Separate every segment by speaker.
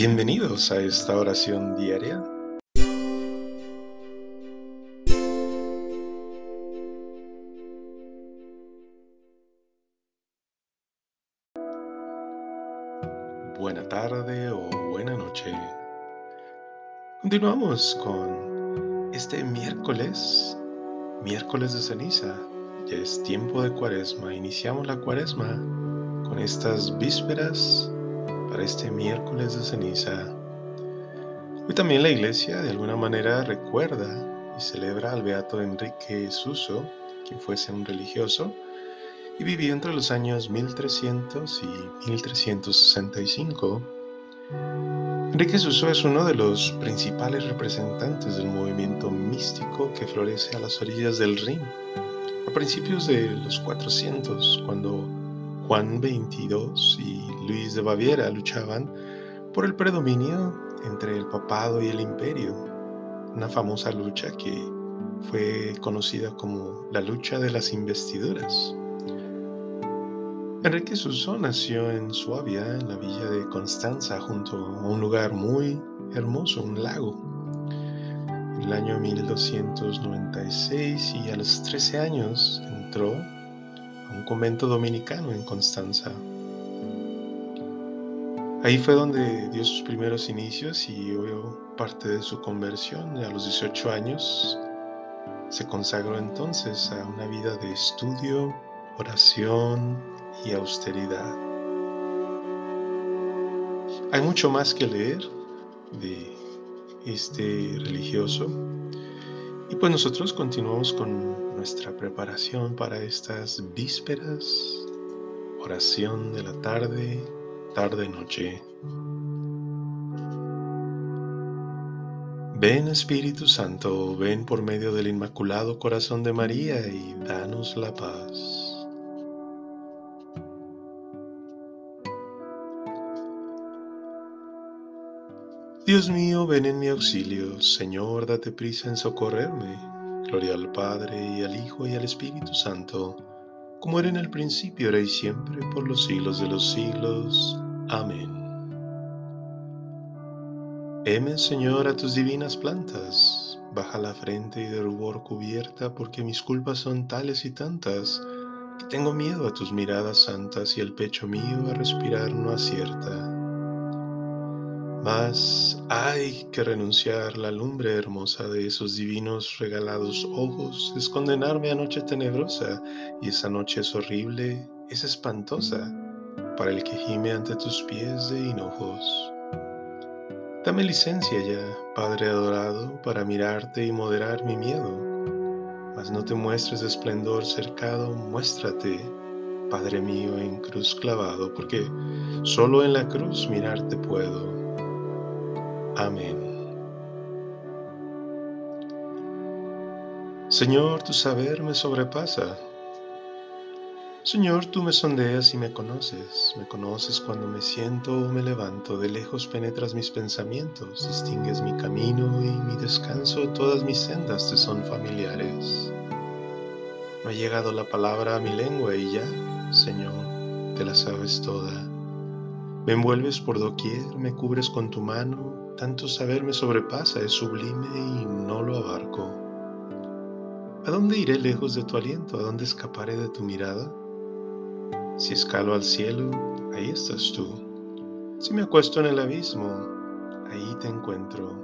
Speaker 1: Bienvenidos a esta oración diaria. Buena tarde o buena noche. Continuamos con este miércoles, miércoles de ceniza. Ya es tiempo de cuaresma. Iniciamos la cuaresma con estas vísperas este miércoles de ceniza. Hoy también la iglesia de alguna manera recuerda y celebra al beato Enrique Suso, quien fuese un religioso y vivió entre los años 1300 y 1365. Enrique Suso es uno de los principales representantes del movimiento místico que florece a las orillas del Rin, a principios de los 400, cuando Juan XXII y Luis de Baviera luchaban por el predominio entre el papado y el imperio, una famosa lucha que fue conocida como la lucha de las investiduras. Enrique Suso nació en Suabia, en la villa de Constanza, junto a un lugar muy hermoso, un lago. En el año 1296 y a los 13 años entró un convento dominicano en Constanza. Ahí fue donde dio sus primeros inicios y vio parte de su conversión. A los 18 años se consagró entonces a una vida de estudio, oración y austeridad. Hay mucho más que leer de este religioso y pues nosotros continuamos con nuestra preparación para estas vísperas, oración de la tarde, tarde-noche. Ven Espíritu Santo, ven por medio del Inmaculado Corazón de María y danos la paz. Dios mío, ven en mi auxilio, Señor, date prisa en socorrerme. Gloria al Padre y al Hijo y al Espíritu Santo, como era en el principio, ahora y siempre, por los siglos de los siglos. Amén. Heme, Señor, a tus divinas plantas, baja la frente y de rubor cubierta, porque mis culpas son tales y tantas, que tengo miedo a tus miradas santas y el pecho mío a respirar no acierta. Mas hay que renunciar la lumbre hermosa de esos divinos regalados ojos, es condenarme a noche tenebrosa, y esa noche es horrible, es espantosa, para el que gime ante tus pies de hinojos. Dame licencia ya, Padre adorado, para mirarte y moderar mi miedo, mas no te muestres de esplendor cercado, muéstrate, Padre mío, en cruz clavado, porque solo en la cruz mirarte puedo Amén. Señor, tu saber me sobrepasa. Señor, tú me sondeas y me conoces. Me conoces cuando me siento o me levanto. De lejos penetras mis pensamientos, distingues mi camino y mi descanso. Todas mis sendas te son familiares. No ha llegado la palabra a mi lengua y ya, Señor, te la sabes toda. Me envuelves por doquier, me cubres con tu mano, tanto saber me sobrepasa, es sublime y no lo abarco. ¿A dónde iré lejos de tu aliento? ¿A dónde escaparé de tu mirada? Si escalo al cielo, ahí estás tú. Si me acuesto en el abismo, ahí te encuentro.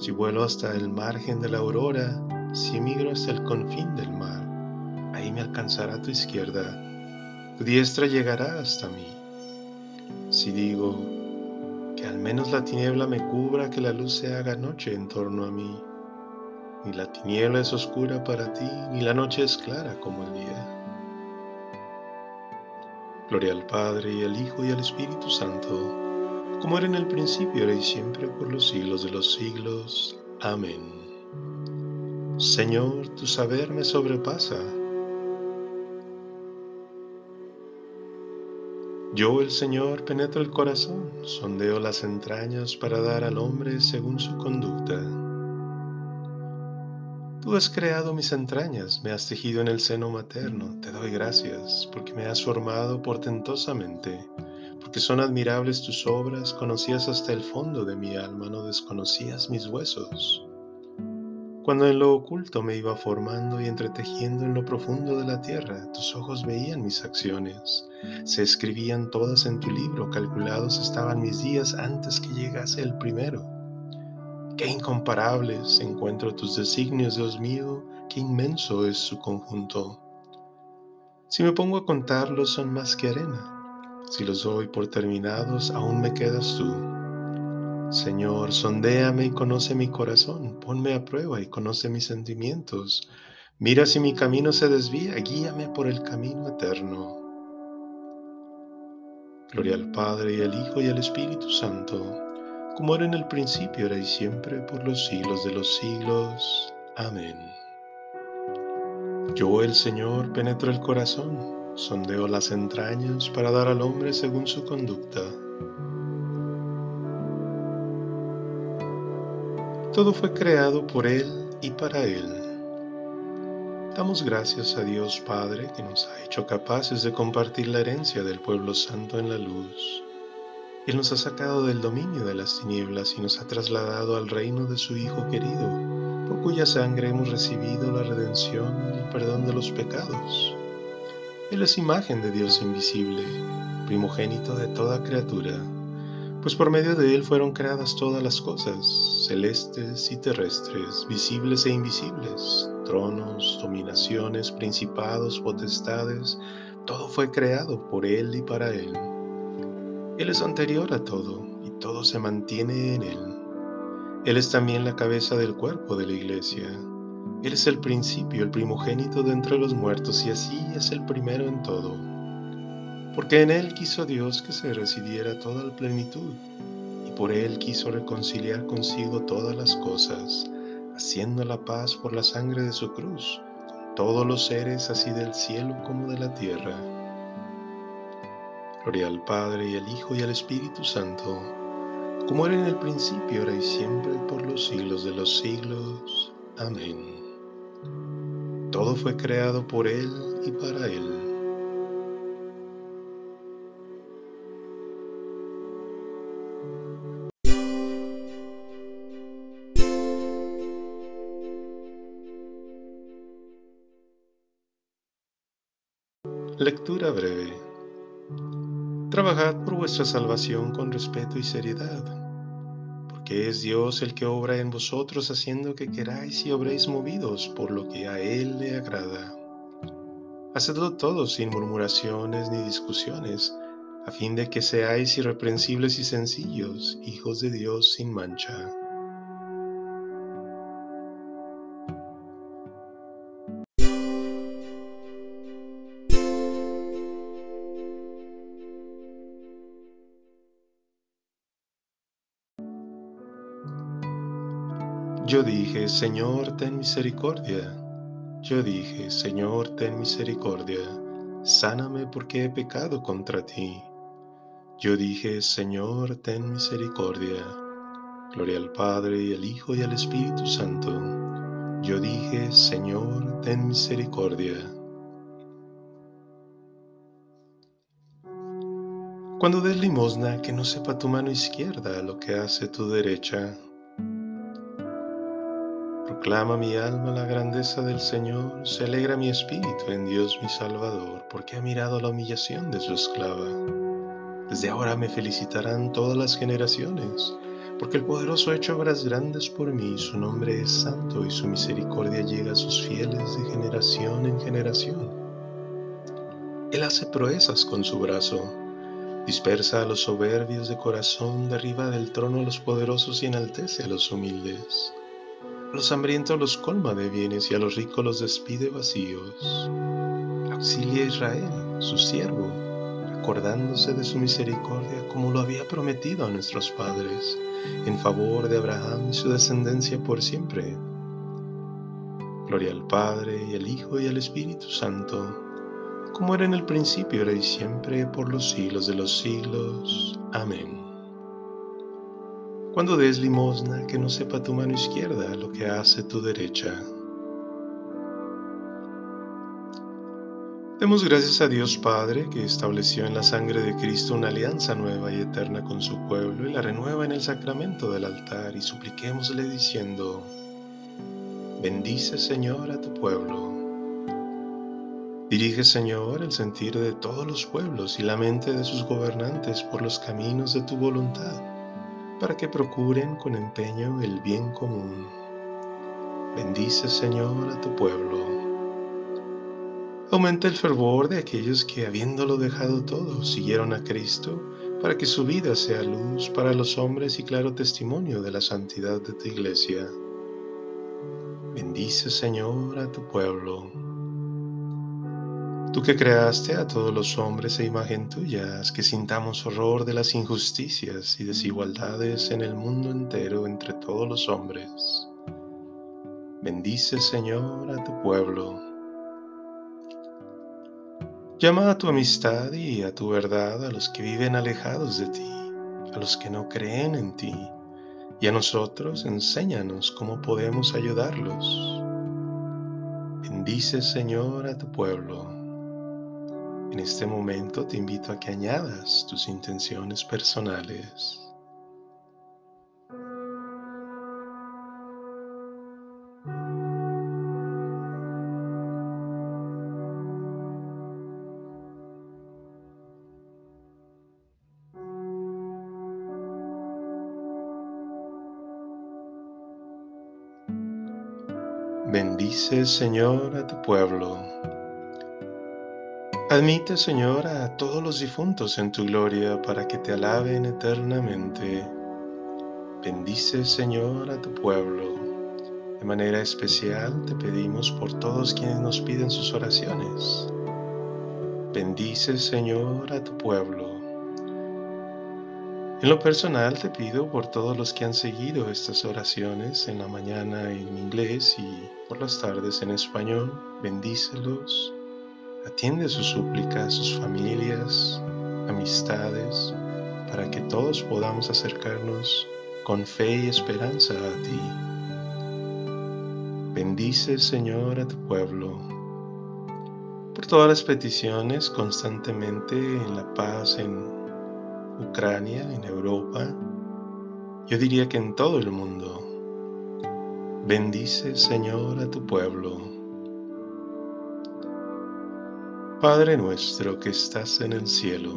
Speaker 1: Si vuelo hasta el margen de la aurora, si emigro hasta el confín del mar, ahí me alcanzará tu izquierda, tu diestra llegará hasta mí. Si digo, que al menos la tiniebla me cubra, que la luz se haga noche en torno a mí. Ni la tiniebla es oscura para ti, ni la noche es clara como el día. Gloria al Padre y al Hijo y al Espíritu Santo, como era en el principio, ahora y siempre, por los siglos de los siglos. Amén. Señor, tu saber me sobrepasa Yo, el Señor, penetro el corazón, sondeo las entrañas para dar al hombre según su conducta. Tú has creado mis entrañas, me has tejido en el seno materno, te doy gracias, porque me has formado portentosamente, porque son admirables tus obras, conocías hasta el fondo de mi alma, no desconocías mis huesos. Cuando en lo oculto me iba formando y entretejiendo en lo profundo de la tierra, tus ojos veían mis acciones. Se escribían todas en tu libro, calculados estaban mis días antes que llegase el primero. Qué incomparables encuentro tus designios, Dios mío, qué inmenso es su conjunto. Si me pongo a contarlos son más que arena. Si los doy por terminados, aún me quedas tú. Señor, sondéame y conoce mi corazón, ponme a prueba y conoce mis sentimientos. Mira si mi camino se desvía, guíame por el camino eterno. Gloria al Padre y al Hijo y al Espíritu Santo, como era en el principio, era y siempre, por los siglos de los siglos. Amén. Yo, el Señor, penetro el corazón, sondeo las entrañas para dar al hombre según su conducta. Todo fue creado por Él y para Él. Damos gracias a Dios Padre que nos ha hecho capaces de compartir la herencia del pueblo santo en la luz. Él nos ha sacado del dominio de las tinieblas y nos ha trasladado al reino de su Hijo querido, por cuya sangre hemos recibido la redención y el perdón de los pecados. Él es imagen de Dios invisible, primogénito de toda criatura pues por medio de él fueron creadas todas las cosas, celestes y terrestres, visibles e invisibles, tronos, dominaciones, principados, potestades, todo fue creado por él y para él. Él es anterior a todo y todo se mantiene en él. Él es también la cabeza del cuerpo de la iglesia. Él es el principio, el primogénito de entre los muertos y así es el primero en todo porque en Él quiso Dios que se residiera toda la plenitud, y por Él quiso reconciliar consigo todas las cosas, haciendo la paz por la sangre de su cruz, con todos los seres así del cielo como de la tierra. Gloria al Padre y al Hijo y al Espíritu Santo, como era en el principio, ahora y siempre, por los siglos de los siglos. Amén. Todo fue creado por Él y para Él Lectura breve. Trabajad por vuestra salvación con respeto y seriedad, porque es Dios el que obra en vosotros haciendo que queráis y obréis movidos por lo que a Él le agrada. Hacedlo todo sin murmuraciones ni discusiones, a fin de que seáis irreprensibles y sencillos, hijos de Dios sin mancha Yo dije, Señor, ten misericordia. Yo dije, Señor, ten misericordia. Sáname porque he pecado contra ti. Yo dije, Señor, ten misericordia. Gloria al Padre y al Hijo y al Espíritu Santo. Yo dije, Señor, ten misericordia. Cuando des limosna, que no sepa tu mano izquierda lo que hace tu derecha Proclama mi alma la grandeza del Señor, se alegra mi espíritu en Dios mi Salvador, porque ha mirado la humillación de su esclava. Desde ahora me felicitarán todas las generaciones, porque el poderoso ha hecho obras grandes por mí, su nombre es santo y su misericordia llega a sus fieles de generación en generación. Él hace proezas con su brazo, dispersa a los soberbios de corazón, derriba del trono a los poderosos y enaltece a los humildes. A los hambrientos los colma de bienes y a los ricos los despide vacíos. Auxilia a Israel, su siervo, acordándose de su misericordia como lo había prometido a nuestros padres, en favor de Abraham y su descendencia por siempre. Gloria al Padre y al Hijo y al Espíritu Santo, como era en el principio, ahora y siempre, por los siglos de los siglos. Amén. Cuando des limosna, que no sepa tu mano izquierda lo que hace tu derecha. Demos gracias a Dios Padre que estableció en la sangre de Cristo una alianza nueva y eterna con su pueblo y la renueva en el sacramento del altar y supliquémosle diciendo, bendice Señor a tu pueblo. Dirige Señor el sentir de todos los pueblos y la mente de sus gobernantes por los caminos de tu voluntad, para que procuren con empeño el bien común. Bendice Señor a tu pueblo. Aumenta el fervor de aquellos que, habiéndolo dejado todo, siguieron a Cristo, para que su vida sea luz para los hombres y claro testimonio de la santidad de tu iglesia. Bendice, Señor, a tu pueblo. Tú que creaste a todos los hombres e imagen tuya, haz que sintamos horror de las injusticias y desigualdades en el mundo entero entre todos los hombres. Bendice, Señor, a tu pueblo. Llama a tu amistad y a tu verdad a los que viven alejados de ti, a los que no creen en ti, y a nosotros enséñanos cómo podemos ayudarlos. Bendice, Señor, a tu pueblo. En este momento te invito a que añadas tus intenciones personales. Bendice, Señor, a tu pueblo. Admite, Señor, a todos los difuntos en tu gloria para que te alaben eternamente. Bendice, Señor, a tu pueblo. De manera especial te pedimos por todos quienes nos piden sus oraciones. Bendice, Señor, a tu pueblo. En lo personal te pido por todos los que han seguido estas oraciones en la mañana en inglés y por las tardes en español, bendícelos, atiende sus súplicas, sus familias, amistades, para que todos podamos acercarnos con fe y esperanza a ti. Bendice, Señor, a tu pueblo. Por todas las peticiones constantemente en la paz, en Ucrania, en Europa, yo diría que en todo el mundo. Bendice, Señor, a tu pueblo. Padre nuestro que estás en el cielo,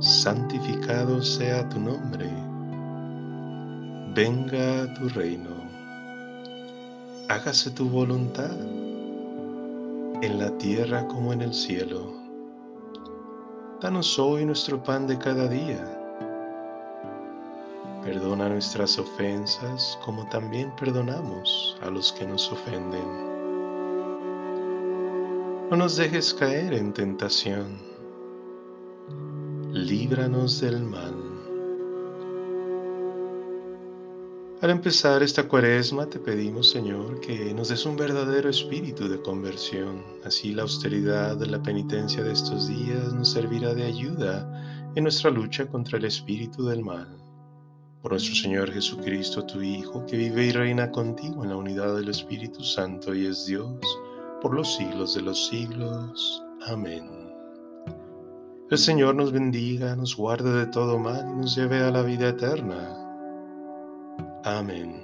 Speaker 1: santificado sea tu nombre. Venga tu reino. Hágase tu voluntad en la tierra como en el cielo. Danos hoy nuestro pan de cada día. Perdona nuestras ofensas como también perdonamos a los que nos ofenden. No nos dejes caer en tentación. Líbranos del mal. Al empezar esta cuaresma te pedimos, Señor, que nos des un verdadero espíritu de conversión. Así la austeridad de la penitencia de estos días nos servirá de ayuda en nuestra lucha contra el espíritu del mal. Por nuestro Señor Jesucristo, tu Hijo, que vive y reina contigo en la unidad del Espíritu Santo y es Dios, por los siglos de los siglos. Amén. El Señor nos bendiga, nos guarde de todo mal y nos lleve a la vida eterna. Amen.